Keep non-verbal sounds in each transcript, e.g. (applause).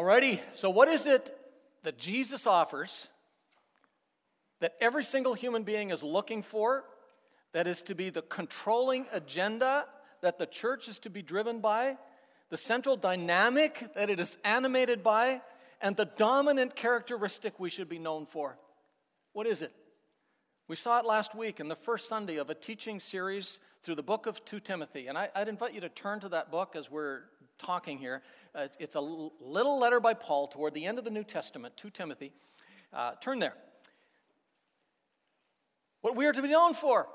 Alrighty, so what is it that Jesus offers that every single human being is looking for? That is to be the controlling agenda that the church is to be driven by, the central dynamic that it is animated by, and the dominant characteristic we should be known for. What is it? We saw it last week in the first Sunday of a teaching series through the book of 2 Timothy. And I, would invite you to turn to that book as we're talking here. Uh, it's a little letter by Paul toward the end of the New Testament, to Timothy. Uh, turn there. What we are to be known for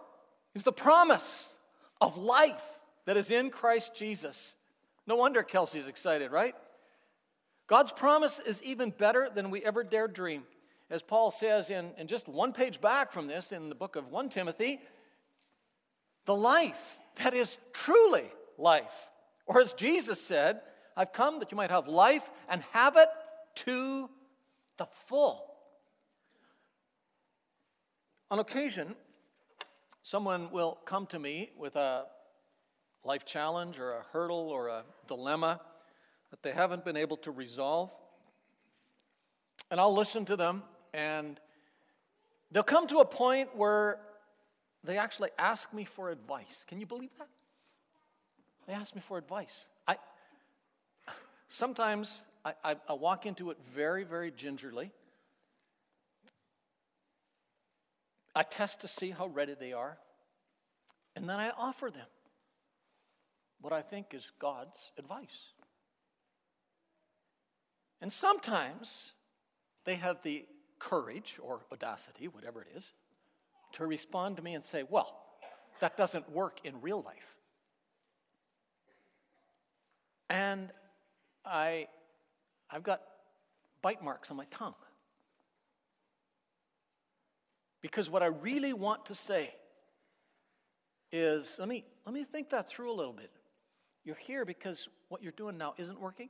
is the promise of life that is in Christ Jesus. No wonder Kelsey's excited, right? God's promise is even better than we ever dared dream. As Paul says in, in just one page back from this in the book of 1 Timothy, the life that is truly life. Or as Jesus said, I've come that you might have life and have it to the full. On occasion, someone will come to me with a life challenge or a hurdle or a dilemma that they haven't been able to resolve. And I'll listen to them, and they'll come to a point where they actually ask me for advice. Can you believe that? They ask me for advice. I sometimes I, I, I walk into it very, very gingerly. I test to see how ready they are, and then I offer them what I think is God's advice. And sometimes they have the courage or audacity, whatever it is, to respond to me and say, Well, that doesn't work in real life. And I, I've got bite marks on my tongue. Because what I really want to say is let me, let me think that through a little bit. You're here because what you're doing now isn't working.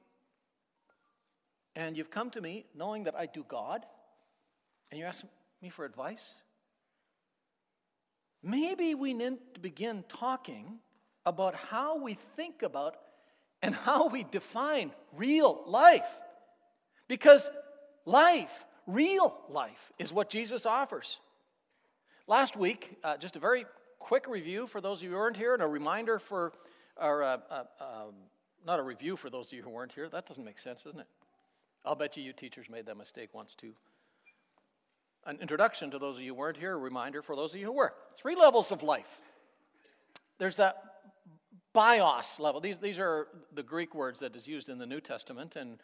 And you've come to me knowing that I do God, and you're asking me for advice. Maybe we need to begin talking about how we think about and how we define real life. Because life, real life, is what Jesus offers. Last week, uh, just a very quick review for those of you who weren't here, and a reminder for or uh, uh, um, not a review for those of you who weren't here. That doesn't make sense, doesn't it? I'll bet you you teachers made that mistake once too. An introduction to those of you who weren't here, a reminder for those of you who were. Three levels of life. There's that bios level. These, these are the Greek words that is used in the New Testament, and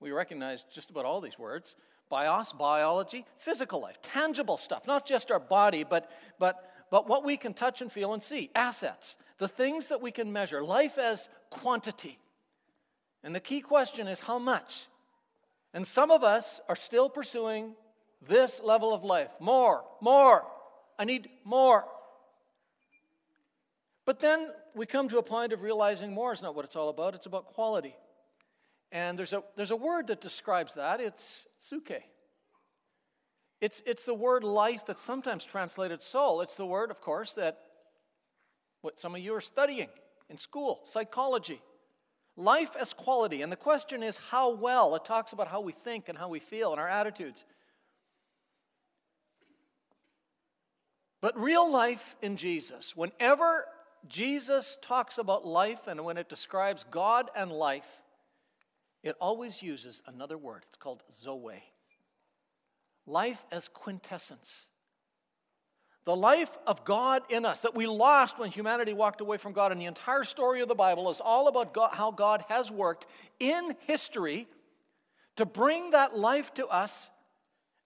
we recognize just about all these words. Bios, biology, physical life, tangible stuff, not just our body, but, but, but what we can touch and feel and see, assets the things that we can measure, life as quantity. And the key question is how much? And some of us are still pursuing this level of life more, more. I need more. But then we come to a point of realizing more is not what it's all about, it's about quality. And there's a, there's a word that describes that it's psuche. It's, it's the word life that's sometimes translated soul. It's the word, of course, that what some of you are studying in school psychology. Life as quality. And the question is how well. It talks about how we think and how we feel and our attitudes. But real life in Jesus, whenever Jesus talks about life and when it describes God and life, it always uses another word. It's called Zoe. Life as quintessence the life of God in us that we lost when humanity walked away from God. And the entire story of the Bible is all about God, how God has worked in history to bring that life to us.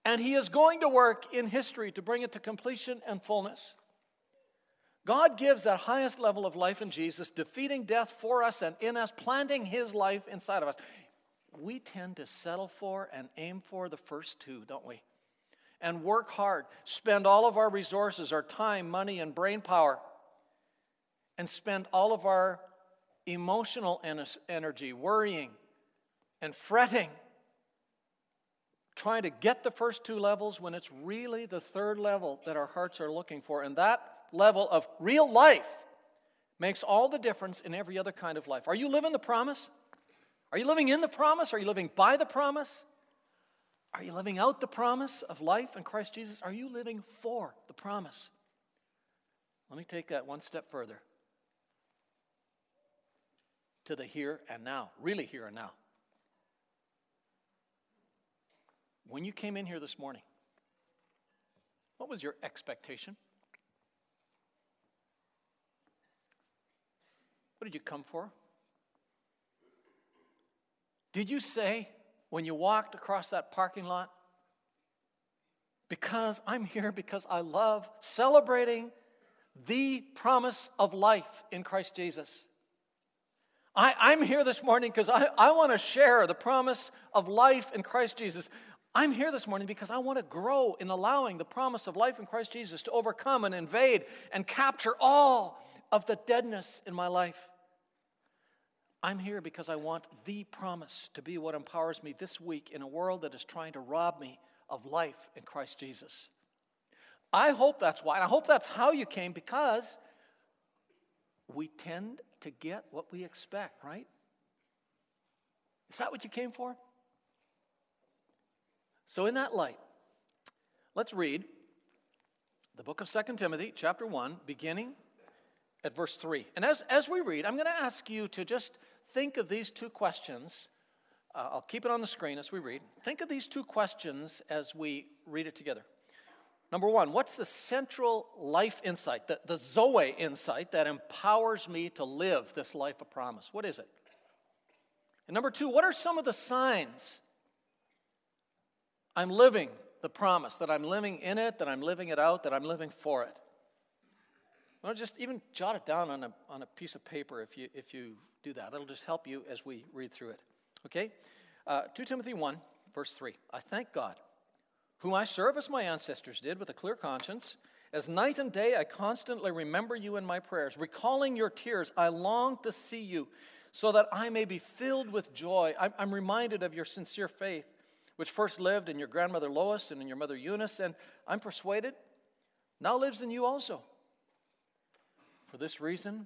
And He is going to work in history to bring it to completion and fullness. God gives that highest level of life in Jesus, defeating death for us and in us, planting His life inside of us. We tend to settle for and aim for the first two, don't we? and work hard, spend all of our resources, our time, money, and brain power, and spend all of our emotional energy worrying and fretting, trying to get the first two levels when it's really the third level that our hearts are looking for. And that level of real life makes all the difference in every other kind of life. Are you living the promise? Are you living in the promise? Are you living by the promise? Are you living out the promise of life in Christ Jesus? Are you living for the promise? Let me take that one step further to the here and now, really here and now. When you came in here this morning, what was your expectation? What did you come for? Did you say when you walked across that parking lot, because I'm here because I love celebrating the promise of life in Christ Jesus? I, am here this morning because I, I want to share the promise of life in Christ Jesus. I'm here this morning because I want to grow in allowing the promise of life in Christ Jesus to overcome and invade and capture all of the deadness in my life. I'm here because I want the promise to be what empowers me this week in a world that is trying to rob me of life in Christ Jesus. I hope that's why. And I hope that's how you came because we tend to get what we expect, right? Is that what you came for? So, in that light, let's read the book of Second Timothy, chapter 1, beginning at verse 3. And as, as we read, I'm going to ask you to just think of these two questions. Uh, I'll keep it on the screen as we read. Think of these two questions as we read it together. Number one, what's the central life insight, the, the Zoe insight that empowers me to live this life of promise? What is it? And number two, what are some of the signs I'm living the promise, that I'm living in it, that I'm living it out, that I'm living for it? Well, just even jot it down on a, on a piece of paper if you, if you do that. It'll just help you as we read through it. Okay? Uh, 2 Timothy 1, verse 3. I thank God, whom I serve as my ancestors did with a clear conscience. As night and day I constantly remember you in my prayers. Recalling your tears, I long to see you so that I may be filled with joy. I'm, I'm reminded of your sincere faith, which first lived in your grandmother Lois and in your mother Eunice, and I'm persuaded now lives in you also. For this reason,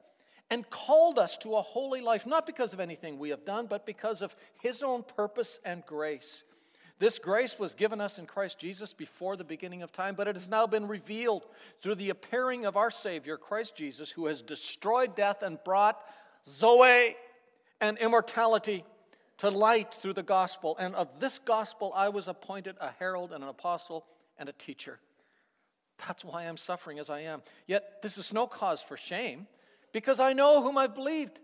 and called us to a holy life, not because of anything we have done, but because of His own purpose and grace. This grace was given us in Christ Jesus before the beginning of time, but it has now been revealed through the appearing of our Savior, Christ Jesus, who has destroyed death and brought Zoe and immortality to light through the gospel. And of this gospel, I was appointed a herald and an apostle and a teacher. That's why I'm suffering as I am. Yet, this is no cause for shame because I know whom I've believed.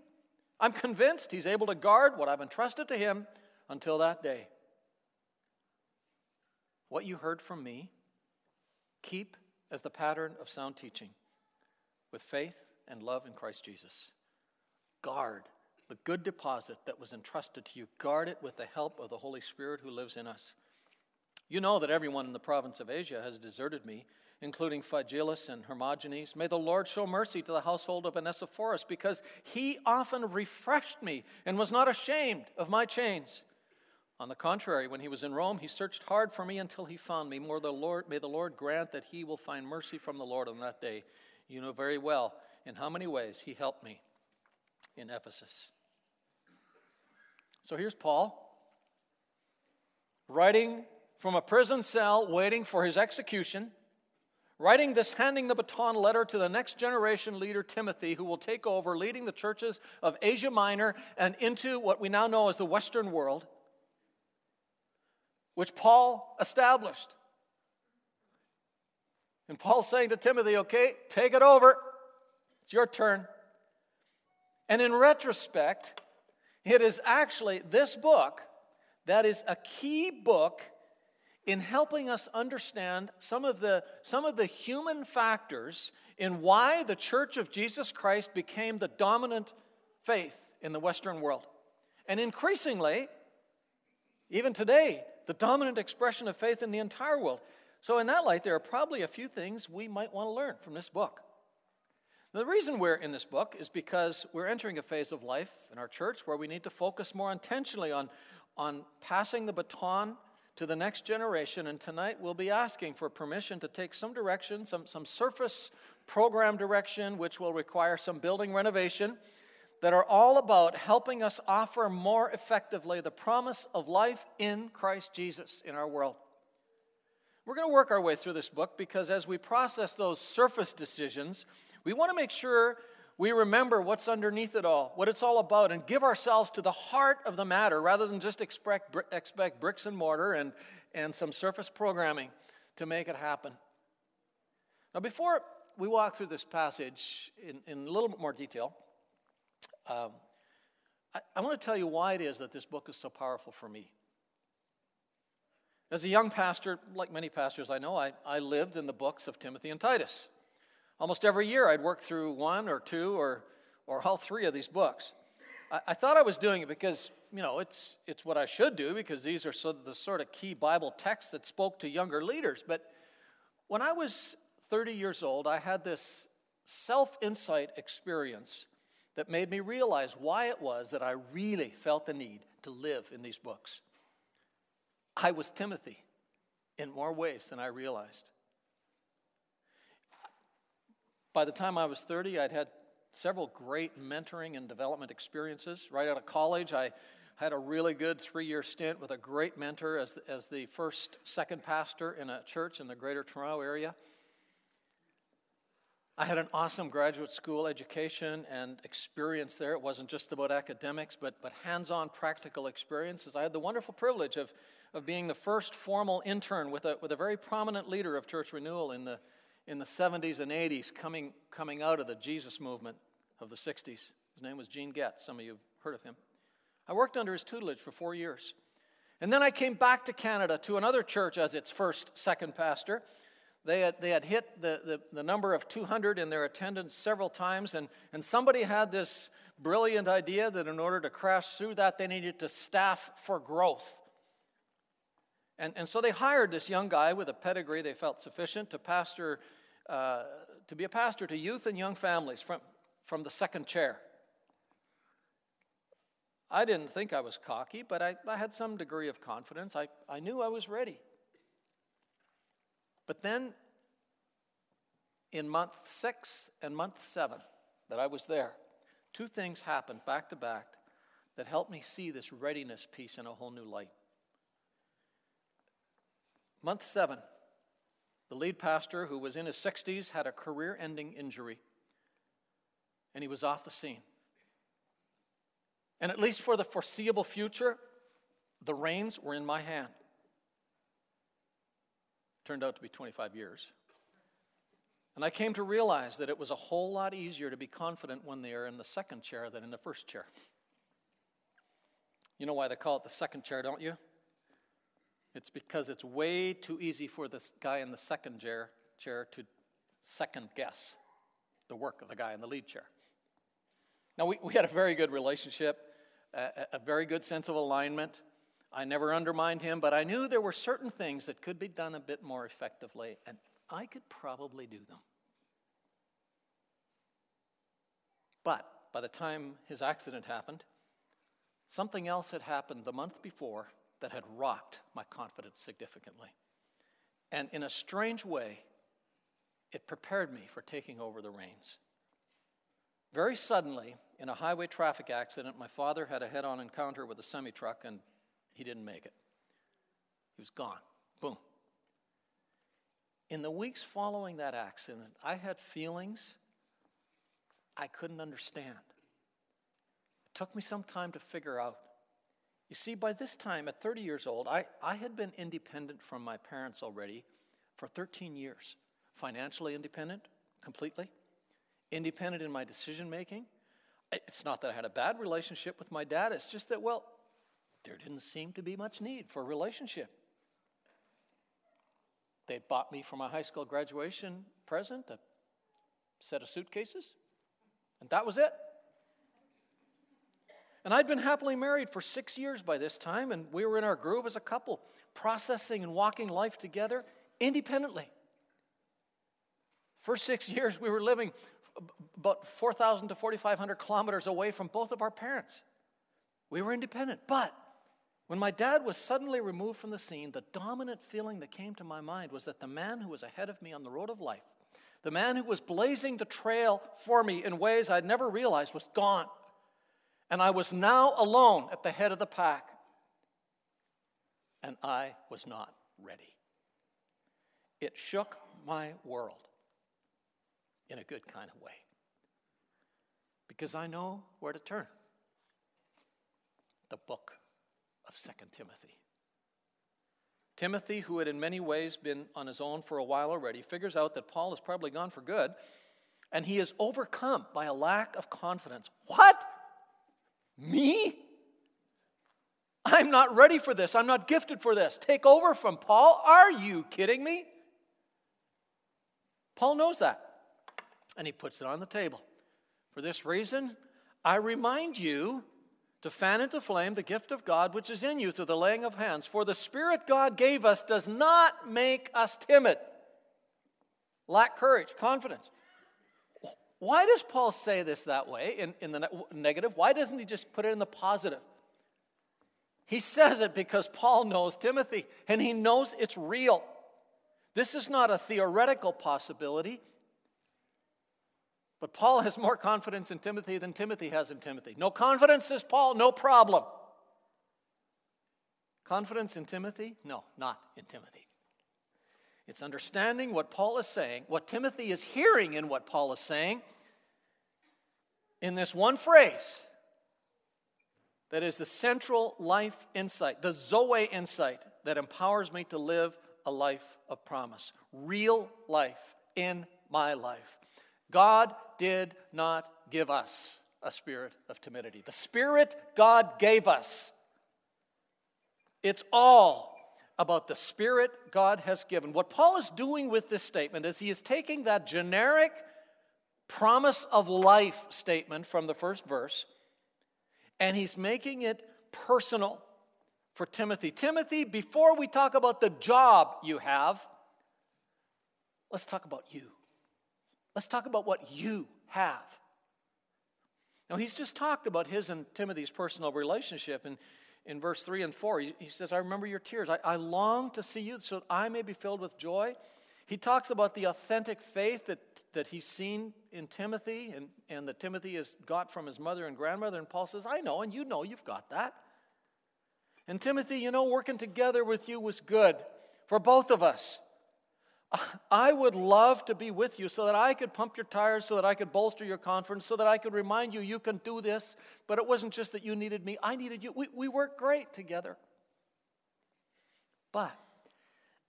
I'm convinced he's able to guard what I've entrusted to him until that day. What you heard from me, keep as the pattern of sound teaching with faith and love in Christ Jesus. Guard the good deposit that was entrusted to you. Guard it with the help of the Holy Spirit who lives in us. You know that everyone in the province of Asia has deserted me including Phygelus and Hermogenes. May the Lord show mercy to the household of Onesiphorus, because he often refreshed me and was not ashamed of my chains. On the contrary, when he was in Rome, he searched hard for me until he found me. More the Lord, may the Lord grant that he will find mercy from the Lord on that day. You know very well in how many ways he helped me in Ephesus. So here's Paul writing from a prison cell, waiting for his execution writing this handing the baton letter to the next generation leader, Timothy, who will take over leading the churches of Asia Minor and into what we now know as the Western world, which Paul established. And Paul's saying to Timothy, okay, take it over. It's your turn. And in retrospect, it is actually this book that is a key book in helping us understand some of the, some of the human factors in why the Church of Jesus Christ became the dominant faith in the Western world. And increasingly, even today, the dominant expression of faith in the entire world. So, in that light, there are probably a few things we might want to learn from this book. The reason we're in this book is because we're entering a phase of life in our church where we need to focus more intentionally on, on passing the baton to the next generation. And tonight we'll be asking for permission to take some direction, some, some surface program direction, which will require some building renovation, that are all about helping us offer more effectively the promise of life in Christ Jesus in our world. We're going to work our way through this book because as we process those surface decisions, we want to make sure we remember what's underneath it all, what it's all about, and give ourselves to the heart of the matter rather than just expect, expect bricks and mortar and, and some surface programming to make it happen. Now, before we walk through this passage in, in a little bit more detail, um, I, I want to tell you why it is that this book is so powerful for me. As a young pastor, like many pastors I know, I, I lived in the books of Timothy and Titus. Almost every year, I'd work through one or two or, or all three of these books. I, I thought I was doing it because, you know, it's, it's what I should do because these are of the sort of key Bible texts that spoke to younger leaders. But when I was 30 years old, I had this self insight experience that made me realize why it was that I really felt the need to live in these books. I was Timothy in more ways than I realized. By the time I was 30, I'd had several great mentoring and development experiences. Right out of college, I had a really good three year stint with a great mentor as, as the first second pastor in a church in the greater Toronto area. I had an awesome graduate school education and experience there. It wasn't just about academics, but, but hands on practical experiences. I had the wonderful privilege of, of being the first formal intern with a, with a very prominent leader of church renewal in the in the 70s and 80s coming, coming out of the Jesus movement of the 60s. His name was Gene Getz. Some of you have heard of him. I worked under his tutelage for four years. And then I came back to Canada to another church as its first, second pastor. They had, they had hit the, the, the number of 200 in their attendance several times, and, and somebody had this brilliant idea that in order to crash through that, they needed to staff for growth. And, and so they hired this young guy with a pedigree they felt sufficient to pastor uh, to be a pastor to youth and young families from, from the second chair. I didn't think I was cocky, but I, I had some degree of confidence. I, I knew I was ready. But then, in month six and month seven that I was there, two things happened back to back that helped me see this readiness piece in a whole new light. Month seven, the lead pastor, who was in his 60s, had a career ending injury, and he was off the scene. And at least for the foreseeable future, the reins were in my hand. Turned out to be 25 years. And I came to realize that it was a whole lot easier to be confident when they are in the second chair than in the first chair. You know why they call it the second chair, don't you? It's because it's way too easy for this guy in the second chair, chair to second guess the work of the guy in the lead chair. Now, we, we had a very good relationship, a, a very good sense of alignment. I never undermined him, but I knew there were certain things that could be done a bit more effectively, and I could probably do them. But by the time his accident happened, something else had happened the month before that had rocked my confidence significantly. And in a strange way, it prepared me for taking over the reins. Very suddenly, in a highway traffic accident, my father had a head on encounter with a semi truck and he didn't make it. He was gone. Boom. In the weeks following that accident, I had feelings I couldn't understand. It took me some time to figure out. You see, by this time, at 30 years old, I, I had been independent from my parents already for 13 years. Financially independent, completely. Independent in my decision making. It's not that I had a bad relationship with my dad, it's just that, well, there didn't seem to be much need for a relationship. They bought me for my high school graduation present a set of suitcases, and that was it. And I'd been happily married for six years by this time, and we were in our groove as a couple, processing and walking life together independently. First six (laughs) years, we were living about 4,000 to 4,500 kilometers away from both of our parents. We were independent. But when my dad was suddenly removed from the scene, the dominant feeling that came to my mind was that the man who was ahead of me on the road of life, the man who was blazing the trail for me in ways I'd never realized, was gone. And I was now alone at the head of the pack. And I was not ready. It shook my world in a good kind of way. Because I know where to turn the book of Second Timothy. Timothy, who had in many ways been on his own for a while already, figures out that Paul is probably gone for good, and he is overcome by a lack of confidence. What? Me? I'm not ready for this. I'm not gifted for this. Take over from Paul? Are you kidding me? Paul knows that, and he puts it on the table. For this reason, I remind you to fan into flame the gift of God which is in you through the laying of hands. For the Spirit God gave us does not make us timid, lack courage, confidence. Why does Paul say this that way in, in the negative? Why doesn't he just put it in the positive? He says it because Paul knows Timothy and he knows it's real. This is not a theoretical possibility. But Paul has more confidence in Timothy than Timothy has in Timothy. No confidence, says Paul, no problem. Confidence in Timothy? No, not in Timothy. It's understanding what Paul is saying, what Timothy is hearing in what Paul is saying, in this one phrase that is the central life insight, the Zoe insight that empowers me to live a life of promise, real life in my life. God did not give us a spirit of timidity. The spirit God gave us. It's all about the spirit God has given. What Paul is doing with this statement is he is taking that generic promise of life statement from the first verse and he's making it personal for Timothy. Timothy, before we talk about the job you have, let's talk about you. Let's talk about what you have. Now, he's just talked about his and Timothy's personal relationship. And in verse 3 and 4, he, says, I remember your tears. I, I long to see you so I may be filled with joy. He talks about the authentic faith that, that he's seen in Timothy and, and that Timothy has got from his mother and grandmother. And Paul says, I know, and you know you've got that. And Timothy, you know, working together with you was good for both of us. I would love to be with you so that I could pump your tires, so that I could bolster your confidence, so that I could remind you you can do this. But it wasn't just that you needed me, I needed you. We, we worked great together. But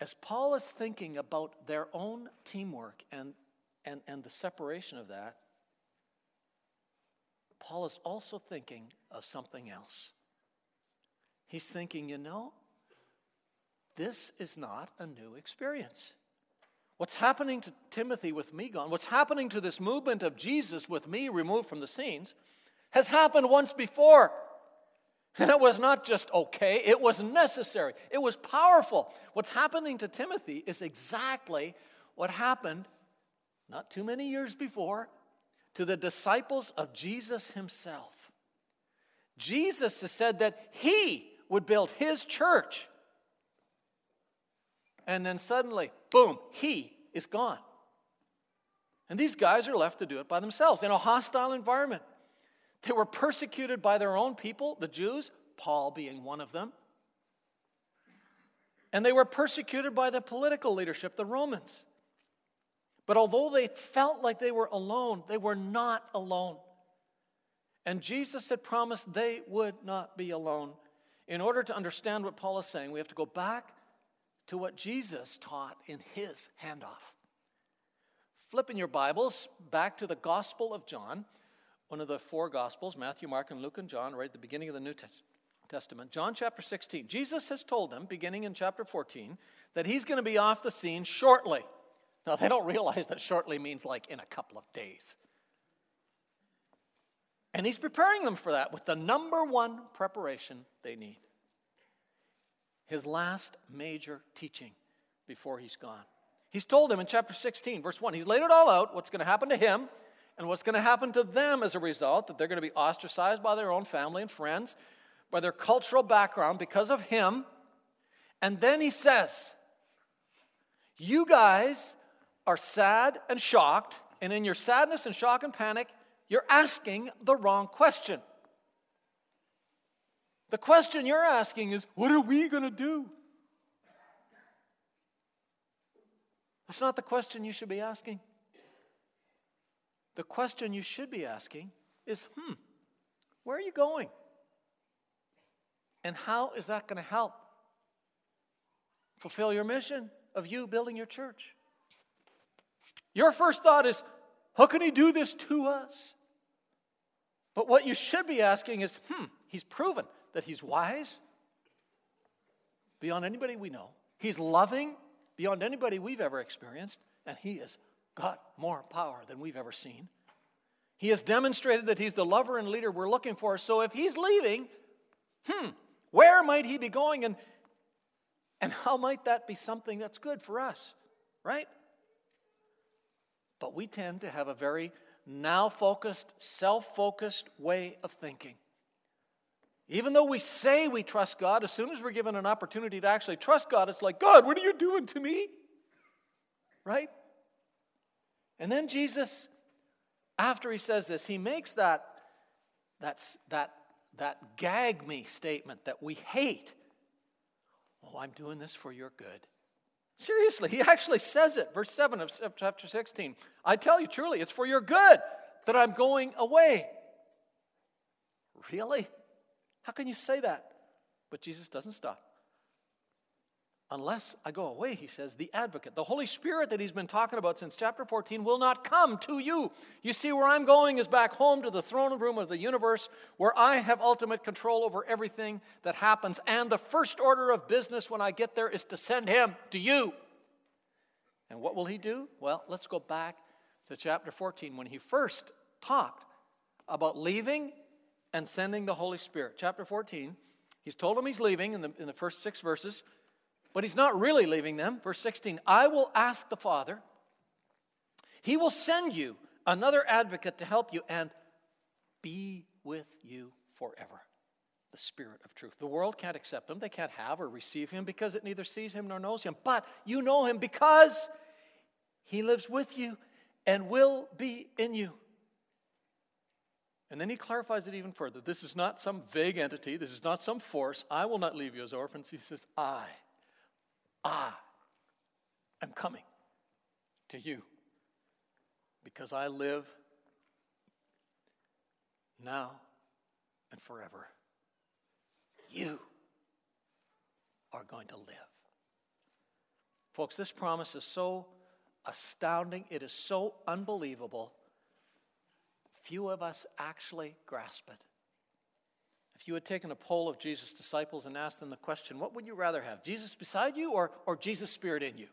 as Paul is thinking about their own teamwork and, and, and the separation of that, Paul is also thinking of something else. He's thinking, you know, this is not a new experience. What's happening to Timothy with me gone, what's happening to this movement of Jesus with me removed from the scenes, has happened once before. (laughs) And it was not just okay, it was necessary, it was powerful. What's happening to Timothy is exactly what happened not too many years before to the disciples of Jesus himself. Jesus has said that he would build his church and then suddenly, boom, he is gone. And these guys are left to do it by themselves in a hostile environment. They were persecuted by their own people, the Jews, Paul being one of them. And they were persecuted by the political leadership, the Romans. But although they felt like they were alone, they were not alone. And Jesus had promised they would not be alone. In order to understand what Paul is saying, we have to go back to what Jesus taught in his handoff. Flipping your Bibles back to the Gospel of John, one of the four Gospels Matthew, Mark, and Luke, and John, right at the beginning of the New Testament. John chapter 16. Jesus has told them, beginning in chapter 14, that he's going to be off the scene shortly. Now, they don't realize that shortly means like in a couple of days. And he's preparing them for that with the number one preparation they need his last major teaching before he's gone. He's told them in chapter 16, verse 1, he's laid it all out what's going to happen to him and what's going to happen to them as a result, that they're going to be ostracized by their own family and friends, by their cultural background because of him. And then he says, You guys are sad and shocked, and in your sadness and shock and panic, you're asking the wrong question. The question you're asking is, What are we going to do? That's not the question you should be asking. The question you should be asking is, Hmm, where are you going? And how is that going to help fulfill your mission of you building your church? Your first thought is, How can he do this to us? But what you should be asking is, Hmm, he's proven that he's wise beyond anybody we know. He's loving beyond anybody we've ever experienced, and he has got more power than we've ever seen. He has demonstrated that he's the lover and leader we're looking for. So if he's leaving, hmm, where might he be going? And, and how might that be something that's good for us, right? But we tend to have a very now focused, self focused way of thinking. Even though we say we trust God, as soon as we're given an opportunity to actually trust God, it's like, God, what are you doing to me? Right? And then Jesus, after he says this, he makes that, that, that, that gag me statement that we hate. Oh, I'm doing this for your good. Seriously, he actually says it. Verse 7 of chapter 16. I tell you truly, it's for your good that I'm going away. Really? How can you say that? But Jesus doesn't stop. Unless I go away, he says, the advocate, the Holy Spirit that he's been talking about since chapter 14 will not come to you. You see, where I'm going is back home to the throne room of the universe where I have ultimate control over everything that happens. And the first order of business when I get there is to send him to you. And what will he do? Well, let's go back to chapter 14 when he first talked about leaving and sending the Holy Spirit. Chapter 14, he's told them he's leaving in the, in the first six verses, but he's not really leaving them. Verse 16, I will ask the Father, he will send you another advocate to help you and be with you forever. The Spirit of truth. The world can't accept him, they can't have or receive him because it neither sees him nor knows him. But you know him because he lives with you and will be in you. And then he clarifies it even further. This is not some vague entity, this is not some force. I will not leave you as orphans. He says, I, I am coming to you because I live now and forever. You are going to live. Folks, this promise is so astounding, it is so unbelievable few of us actually grasp it. If you had taken a poll of Jesus' disciples and asked them the question, what would you rather have, Jesus beside you or, or Jesus' Spirit in you?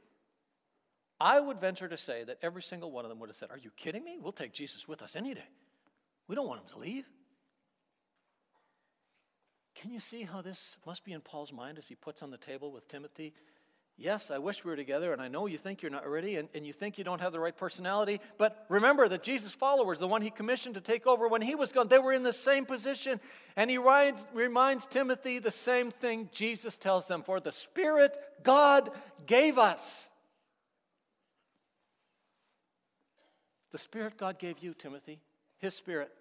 I would venture to say that every single one of them would have said, Are you kidding me? We'll take Jesus with us any day. We don't want him to leave. Can you see how this must be in Paul's mind as he puts on the table with Timothy Yes, I wish we were together, and I know you think you're not ready, and, and you think you don't have the right personality, but remember that Jesus' followers, the one he commissioned to take over when he was gone, they were in the same position. And he reminds, reminds Timothy the same thing Jesus tells them For the Spirit God gave us. The Spirit God gave you, Timothy, His Spirit.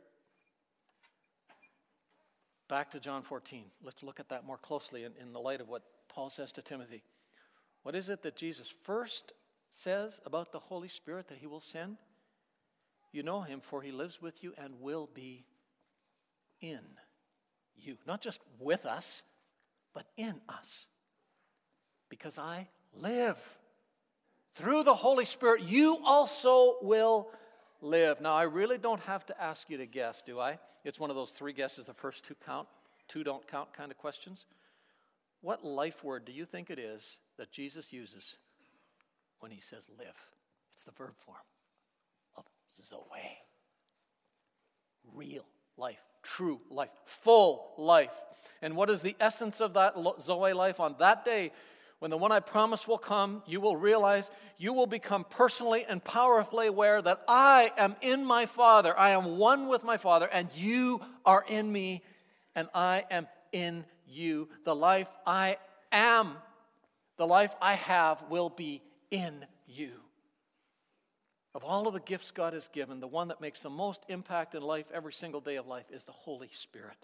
Back to John 14. Let's look at that more closely in, in the light of what Paul says to Timothy. What is it that Jesus first says about the Holy Spirit that he will send? You know him, for he lives with you and will be in you. Not just with us, but in us. Because I live. Through the Holy Spirit, you also will live. Now, I really don't have to ask you to guess, do I? It's one of those three guesses, the first two count, two don't count kind of questions. What life word do you think it is that Jesus uses when he says live? It's the verb form of Zoe. Real life, true life, full life. And what is the essence of that Zoe life on that day when the one I promise will come, you will realize you will become personally and powerfully aware that I am in my Father. I am one with my Father, and you are in me, and I am in you. The life I am, the life I have, will be in you. Of all of the gifts God has given, the one that makes the most impact in life every single day of life is the Holy Spirit.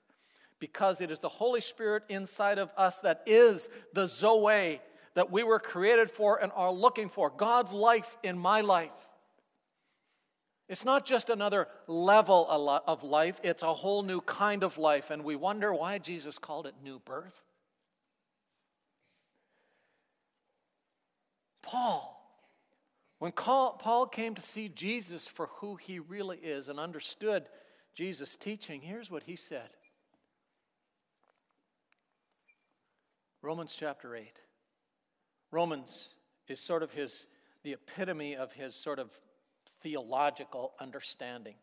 Because it is the Holy Spirit inside of us that is the Zoe that we were created for and are looking for God's life in my life. It's not just another level of life, it's a whole new kind of life. And we wonder why Jesus called it new birth. Paul when Paul came to see Jesus for who he really is and understood Jesus' teaching, here's what he said Romans chapter 8. Romans is sort of his, the epitome of his sort of theological understanding.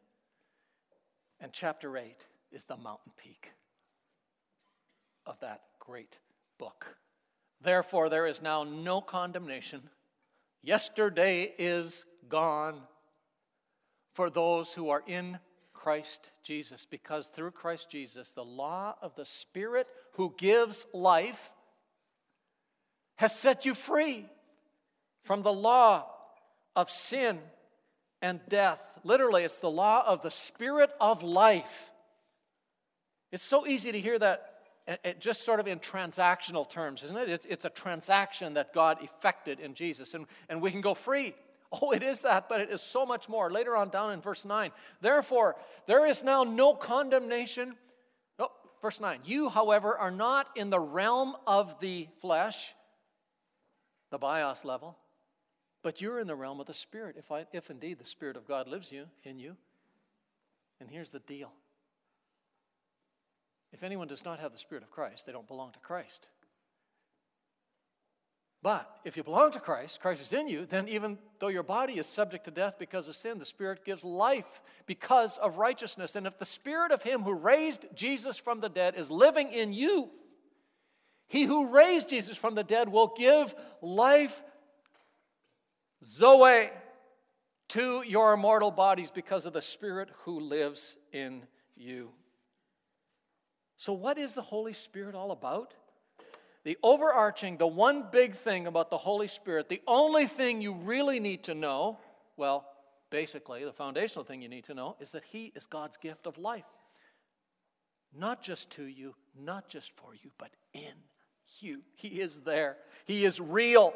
And chapter 8 is the mountain peak of that great book. Therefore, there is now no condemnation Yesterday is gone for those who are in Christ Jesus, because through Christ Jesus, the law of the Spirit who gives life has set you free from the law of sin and death. Literally, it's the law of the Spirit of life. It's so easy to hear that it just sort of in transactional terms, isn't it? It's, it's a transaction that God effected in Jesus, and, and we can go free. Oh, it is that, but it is so much more. Later on, down in verse 9, therefore, there is now no condemnation. Oh, verse 9, you, however, are not in the realm of the flesh, the bios level, but you're in the realm of the Spirit, if, I, if indeed the Spirit of God lives you, in you. And here's the deal if anyone does not have the Spirit of Christ, they don't belong to Christ. But if you belong to Christ, Christ is in you, then even though your body is subject to death because of sin, the Spirit gives life because of righteousness. And if the Spirit of Him who raised Jesus from the dead is living in you, He who raised Jesus from the dead will give life, Zoe, to your mortal bodies because of the Spirit who lives in you. So, what is the Holy Spirit all about? The overarching, the one big thing about the Holy Spirit, the only thing you really need to know, well, basically, the foundational thing you need to know is that He is God's gift of life. Not just to you, not just for you, but in you. He is there, He is real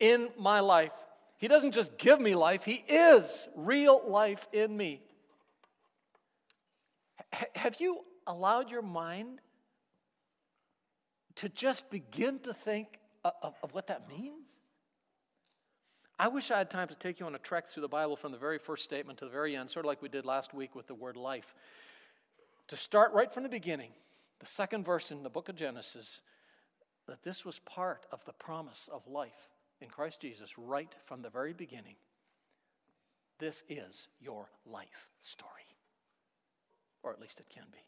in my life. He doesn't just give me life, He is real life in me. H- have you allowed your mind to just begin to think of, of, what that means? I wish I had time to take you on a trek through the Bible from the very first statement to the very end, sort of like we did last week with the word life. To start right from the beginning, the second verse in the book of Genesis, that this was part of the promise of life in Christ Jesus right from the very beginning. This is your life story, or at least it can be.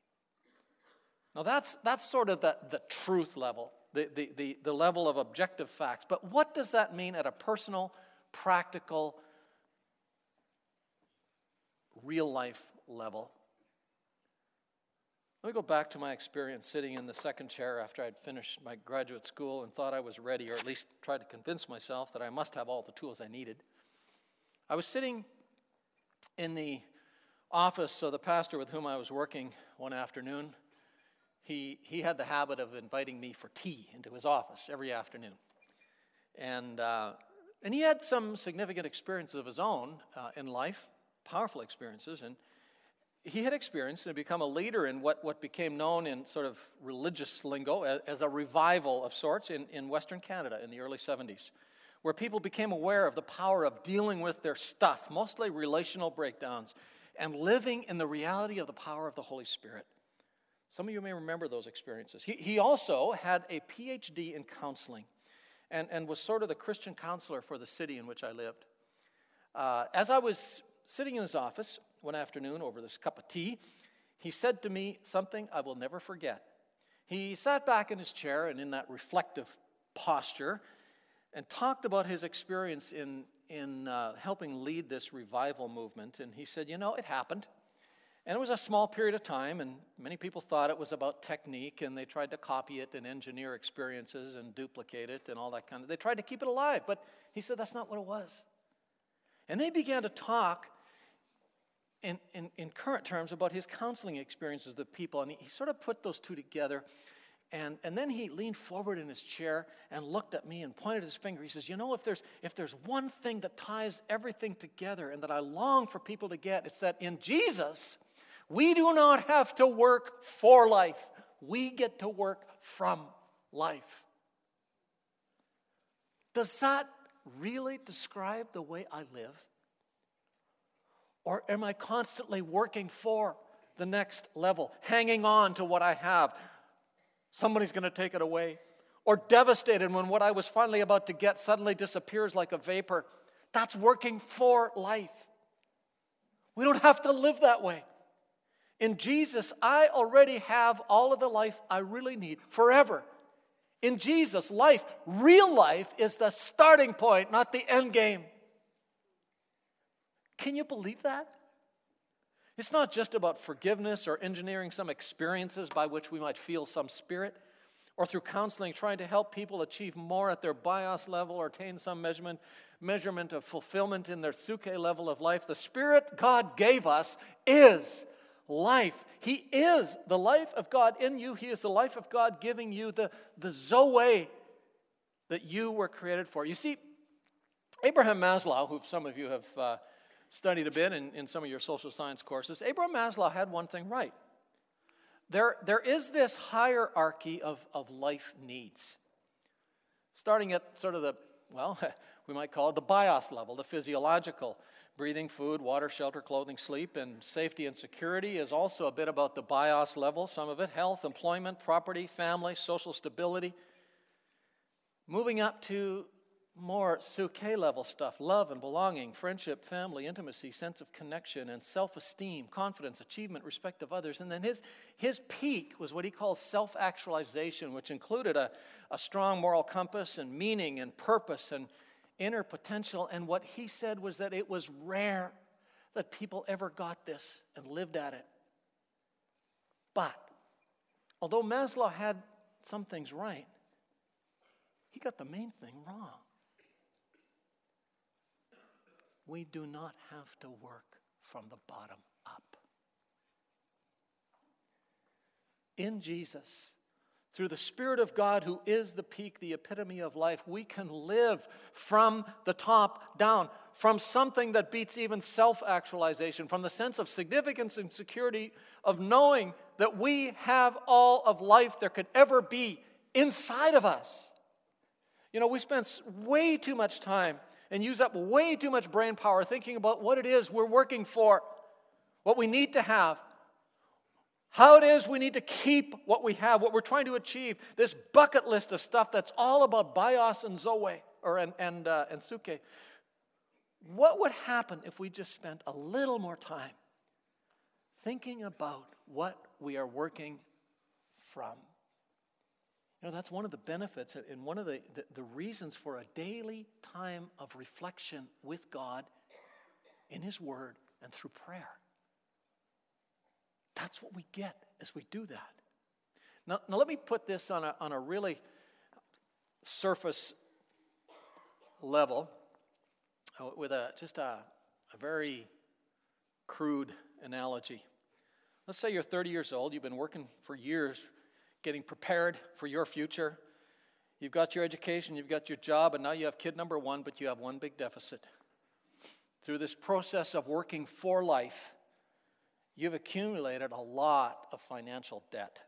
Now, that's, that's sort of the, the truth level, the, the, the, the level of objective facts. But what does that mean at a personal, practical, real life level? Let me go back to my experience sitting in the second chair after I'd finished my graduate school and thought I was ready, or at least tried to convince myself that I must have all the tools I needed. I was sitting in the office of the pastor with whom I was working one afternoon he, he had the habit of inviting me for tea into his office every afternoon. And, uh, and he had some significant experiences of his own uh, in life, powerful experiences. And he had experienced and become a leader in what, what became known in sort of religious lingo as, as a revival of sorts in, in Western Canada in the early 70s, where people became aware of the power of dealing with their stuff, mostly relational breakdowns, and living in the reality of the power of the Holy Spirit. Some of you may remember those experiences. He, he also had a PhD in counseling and, and was sort of the Christian counselor for the city in which I lived. Uh, as I was sitting in his office one afternoon over this cup of tea, he said to me something I will never forget. He sat back in his chair and in that reflective posture and talked about his experience in, in uh, helping lead this revival movement. And he said, You know, it happened. And it was a small period of time, and many people thought it was about technique, and they tried to copy it and engineer experiences and duplicate it and all that kind of. They tried to keep it alive, but he said that's not what it was. And they began to talk in, in, in current terms about his counseling experiences with people, and he, he sort of put those two together. And, and then he leaned forward in his chair and looked at me and pointed his finger. He says, You know, if there's, if there's one thing that ties everything together and that I long for people to get, it's that in Jesus, we do not have to work for life, we get to work from life. Does that really describe the way I live? Or am I constantly working for the next level, hanging on to what I have? Somebody's going to take it away. Or devastated when what I was finally about to get suddenly disappears like a vapor. That's working for life. We don't have to live that way. In Jesus, I already have all of the life I really need forever. In Jesus, life, real life, is the starting point, not the end game. Can you believe that? It's not just about forgiveness or engineering some experiences by which we might feel some spirit, or through counseling trying to help people achieve more at their bios level or attain some measurement, measurement of fulfillment in their psuche level of life. The Spirit God gave us is life. He is the life of God in you. He is the life of God giving you the, the Zoe that you were created for. You see, Abraham Maslow, who some of you have uh, studied a bit in, in some of your social science courses, Abraham Maslow had one thing right. There, there is this hierarchy of, of life needs, starting at sort of the, well, (laughs) we might call it the bios level, the physiological breathing, food, water, shelter, clothing, sleep, and safety and security is also a bit about the bios level, some of it health, employment, property, family, social stability. Moving up to more psuche level stuff love and belonging, friendship, family, intimacy, sense of connection, and self esteem, confidence, achievement, respect of others. And then his, his peak was what he called self actualization, which included a, a strong moral compass and meaning and purpose and inner potential. And what he said was that it was rare that people ever got this and lived at it. But although Maslow had some things right, he got the main thing wrong. We do not have to work from the bottom up. In Jesus, through the Spirit of God, who is the peak, the epitome of life, we can live from the top down, from something that beats even self actualization, from the sense of significance and security of knowing that we have all of life there could ever be inside of us. You know, we spend way too much time and use up way too much brain power thinking about what it is we're working for, what we need to have, how it is we need to keep what we have, what we're trying to achieve, this bucket list of stuff that's all about bios and zoe, or and, and, uh, and psuche. What would happen if we just spent a little more time thinking about what we are working from? You know, that's one of the benefits and one of the, the, the reasons for a daily time of reflection with God in His Word and through prayer. That's what we get as we do that. Now, now let me put this on a, on a really surface level uh, with a, just a, a very crude analogy. Let's say you're 30 years old, you've been working for years getting prepared for your future. You've got your education, you've got your job, and now you have kid number one, but you have one big deficit. Through this process of working for life, you've accumulated a lot of financial debt.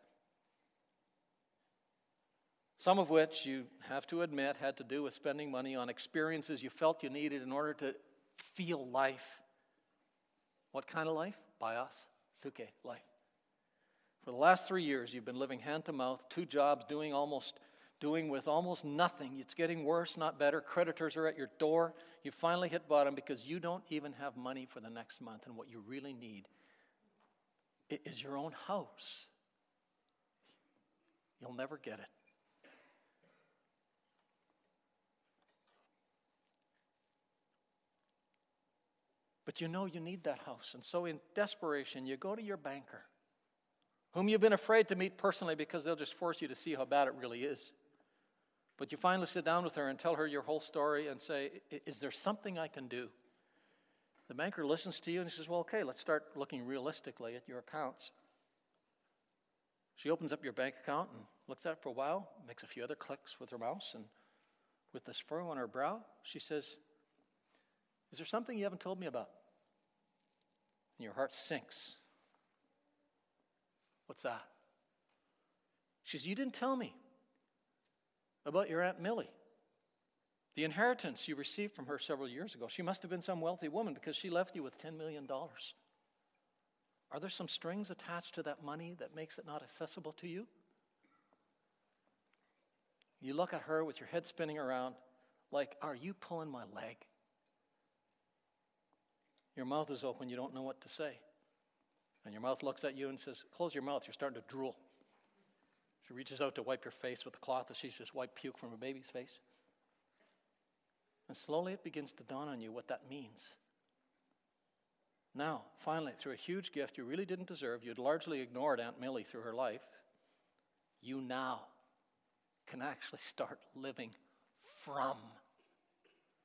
Some of which you have to admit had to do with spending money on experiences you felt you needed in order to feel life. What kind of life? Bios, psuche, life. For the last three years, you've been living hand to mouth, two jobs, doing almost doing with almost nothing. It's getting worse, not better. Creditors are at your door. You finally hit bottom because you don't even have money for the next month, and what you really need it is your own house. You'll never get it. But you know you need that house. And so, in desperation, you go to your banker, whom you've been afraid to meet personally because they'll just force you to see how bad it really is. But you finally sit down with her and tell her your whole story and say, Is there something I can do? The banker listens to you and he says, Well, okay, let's start looking realistically at your accounts. She opens up your bank account and looks at it for a while, makes a few other clicks with her mouse, and with this furrow on her brow, she says, Is there something you haven't told me about? And your heart sinks. What's that? She says, You didn't tell me about your Aunt Millie. The inheritance you received from her several years ago. She must have been some wealthy woman because she left you with $10 million. Are there some strings attached to that money that makes it not accessible to you? You look at her with your head spinning around, like, Are you pulling my leg? Your mouth is open, you don't know what to say. And your mouth looks at you and says, Close your mouth, you're starting to drool. She reaches out to wipe your face with a cloth that she's just wiped puke from a baby's face. And slowly it begins to dawn on you what that means. Now, finally, through a huge gift you really didn't deserve, you'd largely ignored Aunt Millie through her life, you now can actually start living from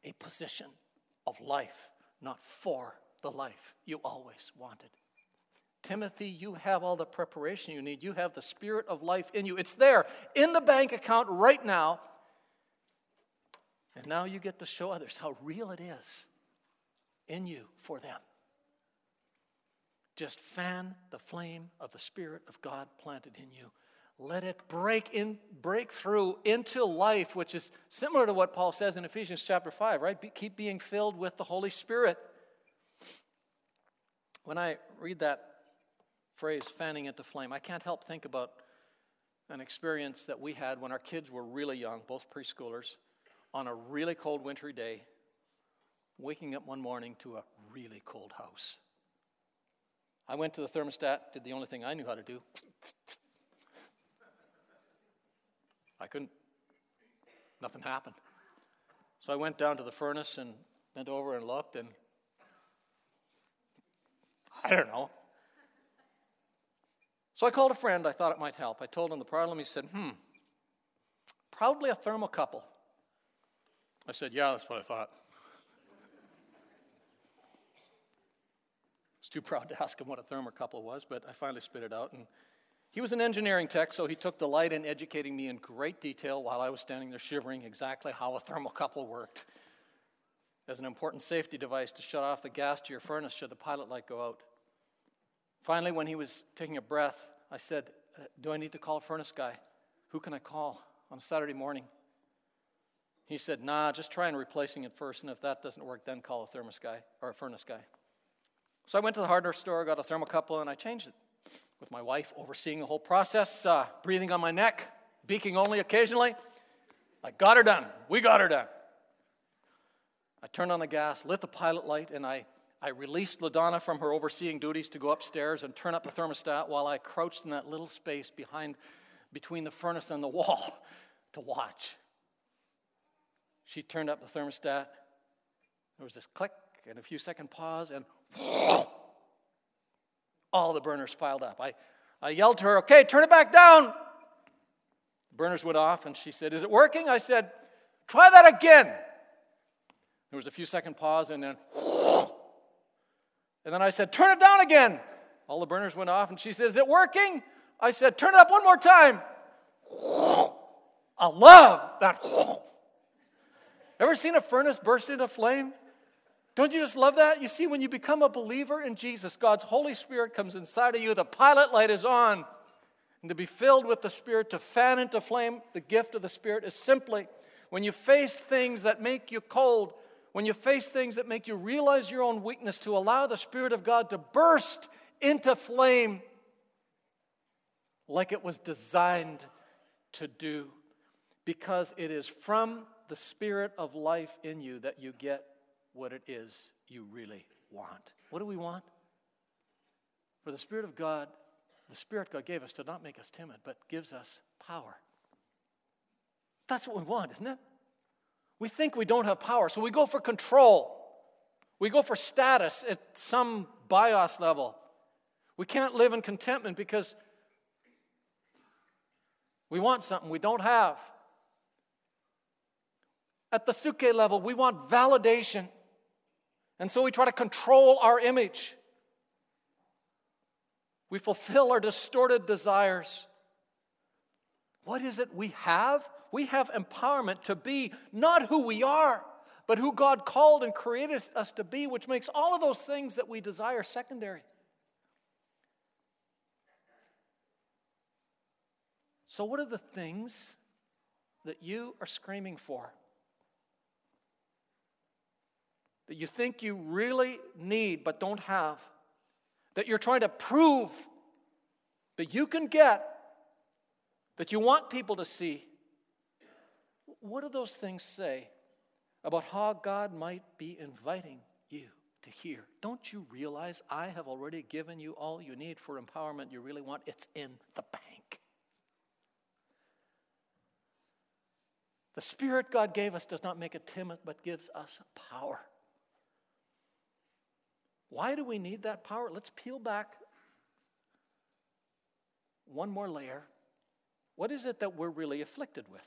a position of life, not for the life you always wanted. Timothy, you have all the preparation you need. You have the spirit of life in you. It's there in the bank account right now. And now you get to show others how real it is in you for them. Just fan the flame of the Spirit of God planted in you. Let it break in, break through into life, which is similar to what Paul says in Ephesians chapter 5, right? Be, keep being filled with the Holy Spirit. When I read that phrase, fanning into flame, I can't help think about an experience that we had when our kids were really young, both preschoolers on a really cold wintry day, waking up one morning to a really cold house. I went to the thermostat, did the only thing I knew how to do. I couldn't, nothing happened. So I went down to the furnace and bent over and looked, and I don't know. So I called a friend, I thought it might help. I told him the problem. He said, hmm, probably a thermocouple. I said, Yeah, that's what I thought. I was too proud to ask him what a thermocouple was, but I finally spit it out. And he was an engineering tech, so he took delight in educating me in great detail while I was standing there shivering exactly how a thermocouple worked. As an important safety device to shut off the gas to your furnace should the pilot light go out. Finally, when he was taking a breath, I said, uh, Do I need to call a furnace guy? Who can I call on a Saturday morning? He said, Nah, just try and replacing it first, and if that doesn't work, then call a thermos guy or a furnace guy. So I went to the hardware store, got a thermocouple, and I changed it. With my wife overseeing the whole process, uh, breathing on my neck, beaking only occasionally. I got her done. We got her done. I turned on the gas, lit the pilot light, and I, I released LaDonna from her overseeing duties to go upstairs and turn up the thermostat while I crouched in that little space behind, between the furnace and the wall (laughs) to watch. She turned up the thermostat. There was this click and a few second pause, and all the burners filed up. I, I yelled to her, Okay, turn it back down. The burners went off, and she said, Is it working? I said, Try that again. There was a few second pause, and then, and then I said, Turn it down again. All the burners went off, and she said, Is it working? I said, Turn it up one more time. I love that. Ever seen a furnace burst into flame? Don't you just love that? You see, when you become a believer in Jesus, God's Holy Spirit comes inside of you, the pilot light is on. And to be filled with the Spirit, to fan into flame the gift of the Spirit is simply when you face things that make you cold, when you face things that make you realize your own weakness, to allow the Spirit of God to burst into flame like it was designed to do. Because it is from the spirit of life in you that you get what it is you really want. What do we want? For the Spirit of God, the Spirit God gave us to not make us timid, but gives us power. That's what we want, isn't it? We think we don't have power, so we go for control. We go for status at some bios level. We can't live in contentment because we want something we don't have. At the psuche level, we want validation. And so we try to control our image. We fulfill our distorted desires. What is it we have? We have empowerment to be not who we are, but who God called and created us to be, which makes all of those things that we desire secondary. So, what are the things that you are screaming for? That you think you really need but don't have? That you're trying to prove that you can get, that you want people to see? What do those things say about how God might be inviting you to hear? Don't you realize I have already given you all you need for empowerment you really want? It's in the bank. The Spirit God gave us does not make us timid, but gives us power. Why do we need that power? Let's peel back one more layer. What is it that we're really afflicted with?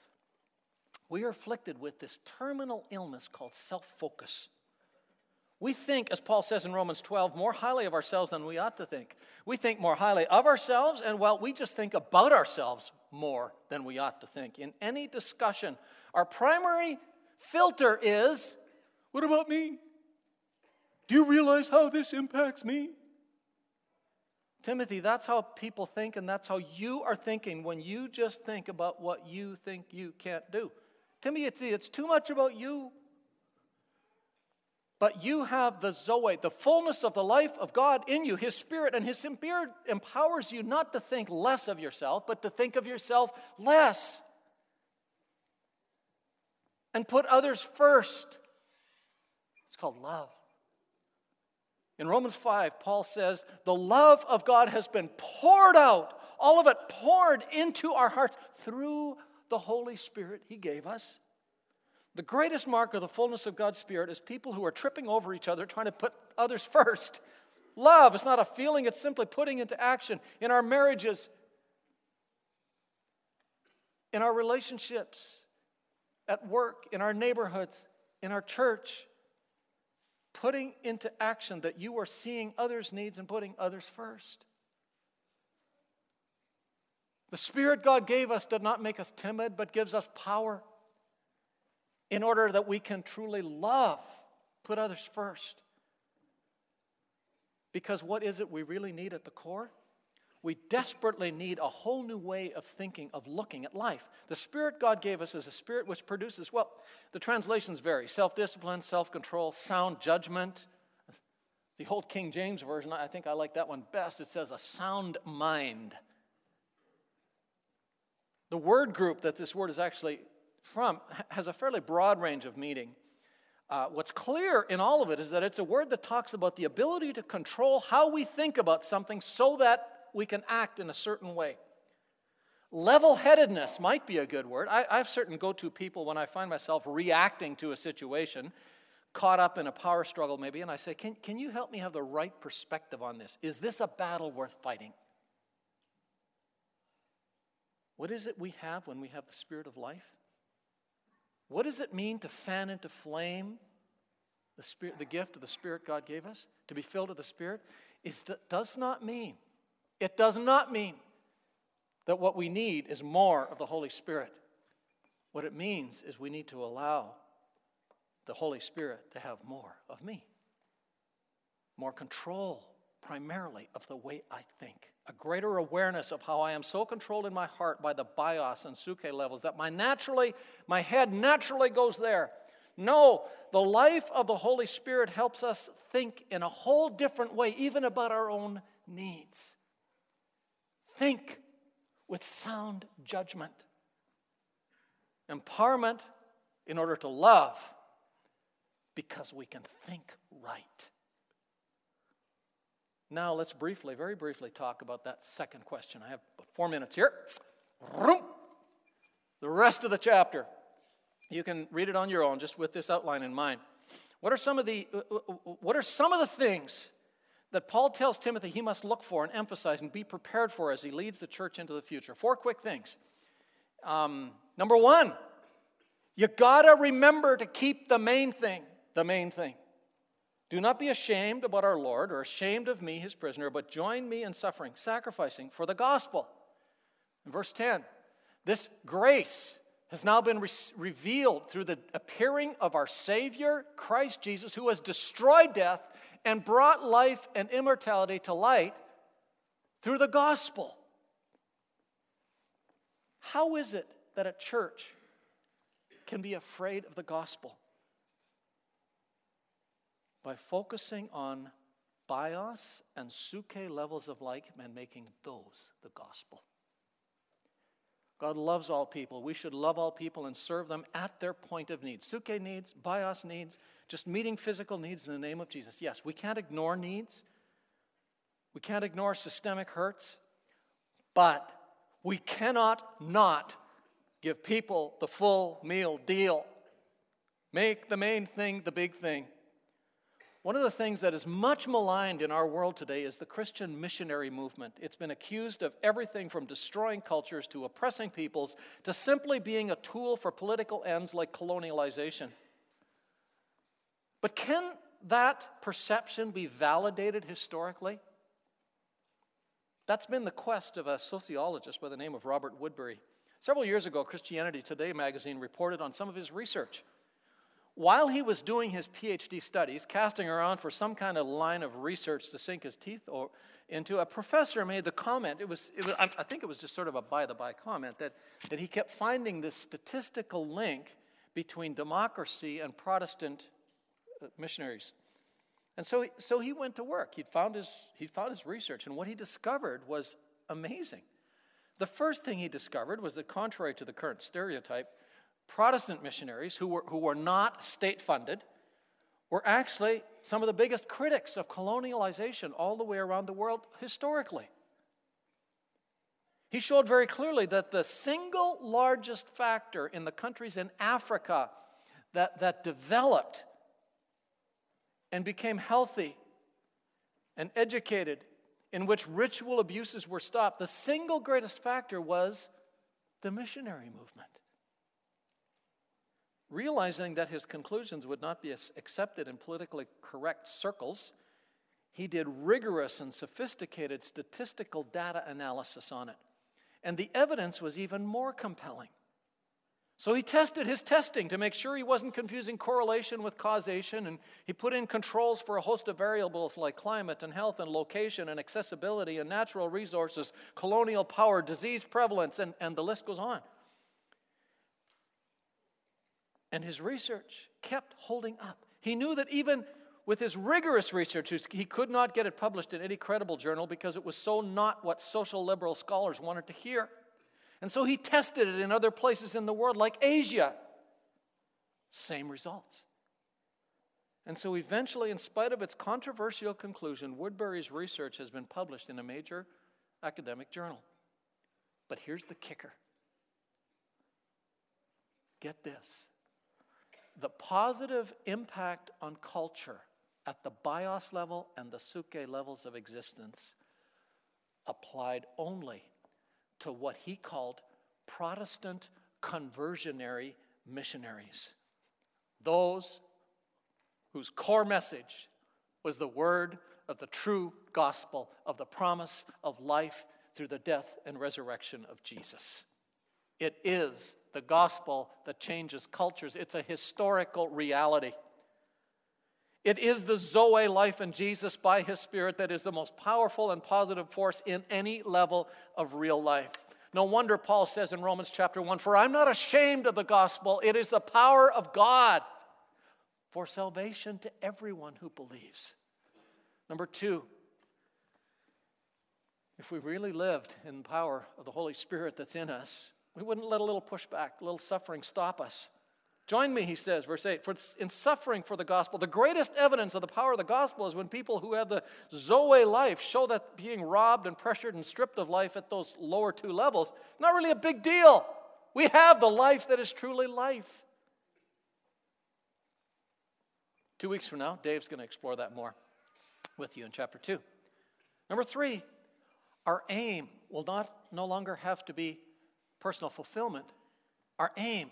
We are afflicted with this terminal illness called self focus. We think, as Paul says in Romans 12, more highly of ourselves than we ought to think. We think more highly of ourselves, and well, we just think about ourselves more than we ought to think. In any discussion, our primary filter is what about me? Do you realize how this impacts me? Timothy, that's how people think, and that's how you are thinking when you just think about what you think you can't do. Timothy, it's, it's too much about you. But you have the Zoe, the fullness of the life of God in you, His Spirit, and His Spirit empowers you not to think less of yourself, but to think of yourself less. And put others first. It's called love. In Romans 5, Paul says, The love of God has been poured out, all of it poured into our hearts through the Holy Spirit He gave us. The greatest mark of the fullness of God's Spirit is people who are tripping over each other, trying to put others (laughs) first. Love is not a feeling, it's simply putting into action in our marriages, in our relationships, at work, in our neighborhoods, in our church. Putting into action that you are seeing others' needs and putting others first. The Spirit God gave us did not make us timid, but gives us power in order that we can truly love, put others first. Because what is it we really need at the core? We desperately need a whole new way of thinking, of looking at life. The spirit God gave us is a spirit which produces, well, the translations vary self discipline, self control, sound judgment. The old King James Version, I think I like that one best. It says a sound mind. The word group that this word is actually from has a fairly broad range of meaning. Uh, what's clear in all of it is that it's a word that talks about the ability to control how we think about something so that we can act in a certain way. Level headedness might be a good word. I, I have certain go to people when I find myself reacting to a situation, caught up in a power struggle maybe, and I say, can, can you help me have the right perspective on this? Is this a battle worth fighting? What is it we have when we have the spirit of life? What does it mean to fan into flame the, spirit, the gift of the Spirit God gave us? To be filled with the Spirit? It does not mean, it does not mean that what we need is more of the Holy Spirit. What it means is we need to allow the Holy Spirit to have more of me, more control primarily of the way I think a greater awareness of how I am so controlled in my heart by the bios and psuche levels that my naturally, my head naturally goes there. No, the life of the Holy Spirit helps us think in a whole different way, even about our own needs. Think with sound judgment. Empowerment in order to love because we can think right. Now, let's briefly, very briefly, talk about that second question. I have four minutes here. The rest of the chapter. You can read it on your own, just with this outline in mind. What are some of the, uh, uh, uh, what are some of the things that Paul tells Timothy he must look for and emphasize and be prepared for as he leads the church into the future? Four quick things. Um, number one, you gotta remember to keep the main thing, the main thing. Do not be ashamed about our Lord or ashamed of me, his prisoner, but join me in suffering, sacrificing for the gospel. In verse 10, this grace has now been re- revealed through the appearing of our Savior, Christ Jesus, who has destroyed death and brought life and immortality to light through the gospel. How is it that a church can be afraid of the gospel? by focusing on bios and psuche levels of like and making those the gospel. God loves all people. We should love all people and serve them at their point of need. Psuche needs, bios needs, just meeting physical needs in the name of Jesus. Yes, we can't ignore needs. We can't ignore systemic hurts, but we cannot not give people the full meal deal. Make the main thing the big thing. One of the things that is much maligned in our world today is the Christian missionary movement. It's been accused of everything from destroying cultures to oppressing peoples to simply being a tool for political ends like colonialization. But can that perception be validated historically? That's been the quest of a sociologist by the name of Robert Woodberry. Several years ago, Christianity Today magazine reported on some of his research while he was doing his PhD studies, casting around for some kind of line of research to sink his teeth or, into, a professor made the comment. It was, it was I think it was just sort of a by the by comment that, that he kept finding this statistical link between democracy and Protestant missionaries. And so, so he went to work. He'd found, his, he'd found his research, and what he discovered was amazing. The first thing he discovered was that, contrary to the current stereotype, Protestant missionaries who were, who were not state funded were actually some of the biggest critics of colonialization all the way around the world historically. He showed very clearly that the single largest factor in the countries in Africa that, that developed and became healthy and educated, in which ritual abuses were stopped, the single greatest factor was the missionary movement. Realizing that his conclusions would not be accepted in politically correct circles, he did rigorous and sophisticated statistical data analysis on it. And the evidence was even more compelling. So he tested his testing to make sure he wasn't confusing correlation with causation, and he put in controls for a host of variables like climate and health and location and accessibility and natural resources, colonial power, disease prevalence, and, and the list goes on. And his research kept holding up. He knew that even with his rigorous research, he could not get it published in any credible journal because it was so not what social liberal scholars wanted to hear. And so he tested it in other places in the world, like Asia. Same results. And so eventually, in spite of its controversial conclusion, Woodberry's research has been published in a major academic journal. But here's the kicker get this the positive impact on culture at the bios level and the psuche levels of existence applied only to what he called Protestant conversionary missionaries. Those whose core message was the word of the true gospel of the promise of life through the death and resurrection of Jesus. It is the gospel that changes cultures, it's a historical reality. It is the Zoe life in Jesus by His Spirit that is the most powerful and positive force in any level of real life. No wonder Paul says in Romans chapter 1 For I'm not ashamed of the gospel, it is the power of God for salvation to everyone who believes. Number two, if we really lived in the power of the Holy Spirit that's in us, we wouldn't let a little pushback, a little suffering stop us. Join me, he says, verse 8, for in suffering for the gospel. The greatest evidence of the power of the gospel is when people who have the Zoe life show that being robbed and pressured and stripped of life at those lower two levels, not really a big deal. We have the life that is truly life. Two weeks from now, Dave's going to explore that more with you in chapter 2. Number three, our aim will not no longer have to be personal fulfillment. Our aim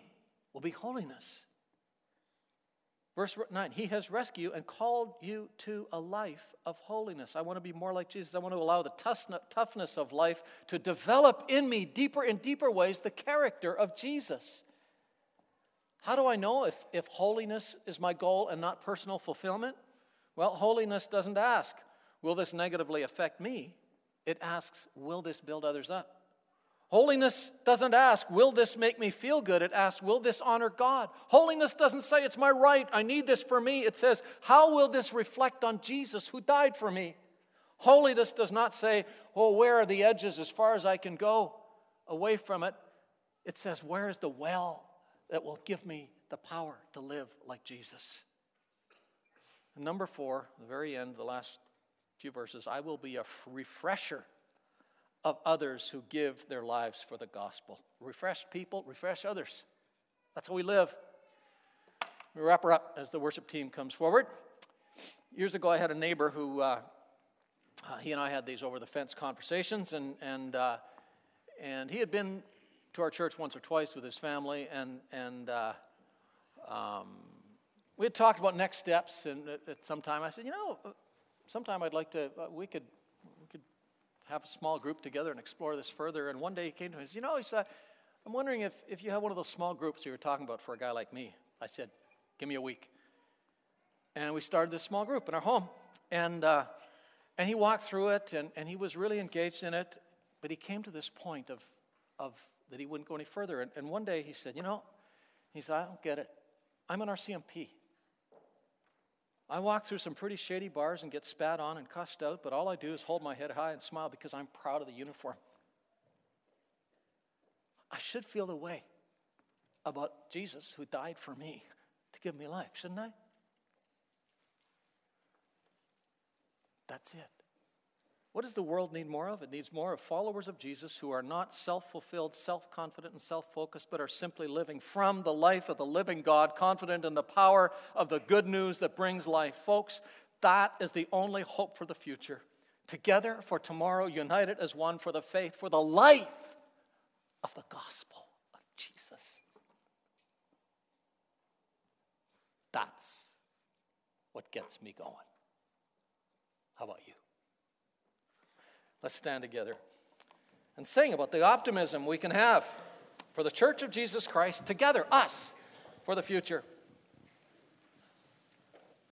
will be holiness. Verse 9, He has rescued and called you to a life of holiness. I want to be more like Jesus. I want to allow the toughness of life to develop in me deeper and deeper ways the character of Jesus. How do I know if, if holiness is my goal and not personal fulfillment? Well, holiness doesn't ask, Will this negatively affect me? It asks, Will this build others up? Holiness doesn't ask, Will this make me feel good? It asks, Will this honor God? Holiness doesn't say, It's my right, I need this for me. It says, How will this reflect on Jesus who died for me? Holiness does not say, Oh, where are the edges as far as I can go away from it? It says, Where is the well that will give me the power to live like Jesus? And number four, the very end, the last few verses, I will be a refresher of others who give their lives for the gospel. Refresh people, refresh others. That's how we live. We wrap her up as the worship team comes forward. Years ago, I had a neighbor who, uh, uh, he and I had these over the fence conversations, and, and, uh, and he had been to our church once or twice with his family, and, and uh, um, we had talked about next steps, and at, at some time I said, you know, sometime I'd like to, uh, we could have a small group together and explore this further. And one day he came to me and said, You know, he said, I'm wondering if, if you have one of those small groups you were talking about for a guy like me. I said, Give me a week. And we started this small group in our home. And, uh, and he walked through it and, and he was really engaged in it. But he came to this point of, of that he wouldn't go any further. And, and one day he said, You know, he said, I don't get it. I'm an RCMP. I walk through some pretty shady bars and get spat on and cussed out, but all I do is hold my head high and smile because I'm proud of the uniform. I should feel the way about Jesus who died for me to give me life, shouldn't I? That's it. What does the world need more of? It needs more of followers of Jesus who are not self fulfilled, self confident, and self focused, but are simply living from the life of the living God, confident in the power of the good news that brings life. Folks, that is the only hope for the future. Together for tomorrow, united as one for the faith, for the life of the gospel of Jesus. That's what gets me going. How about you? Let's stand together and sing about the optimism we can have for the church of Jesus Christ together, us, for the future.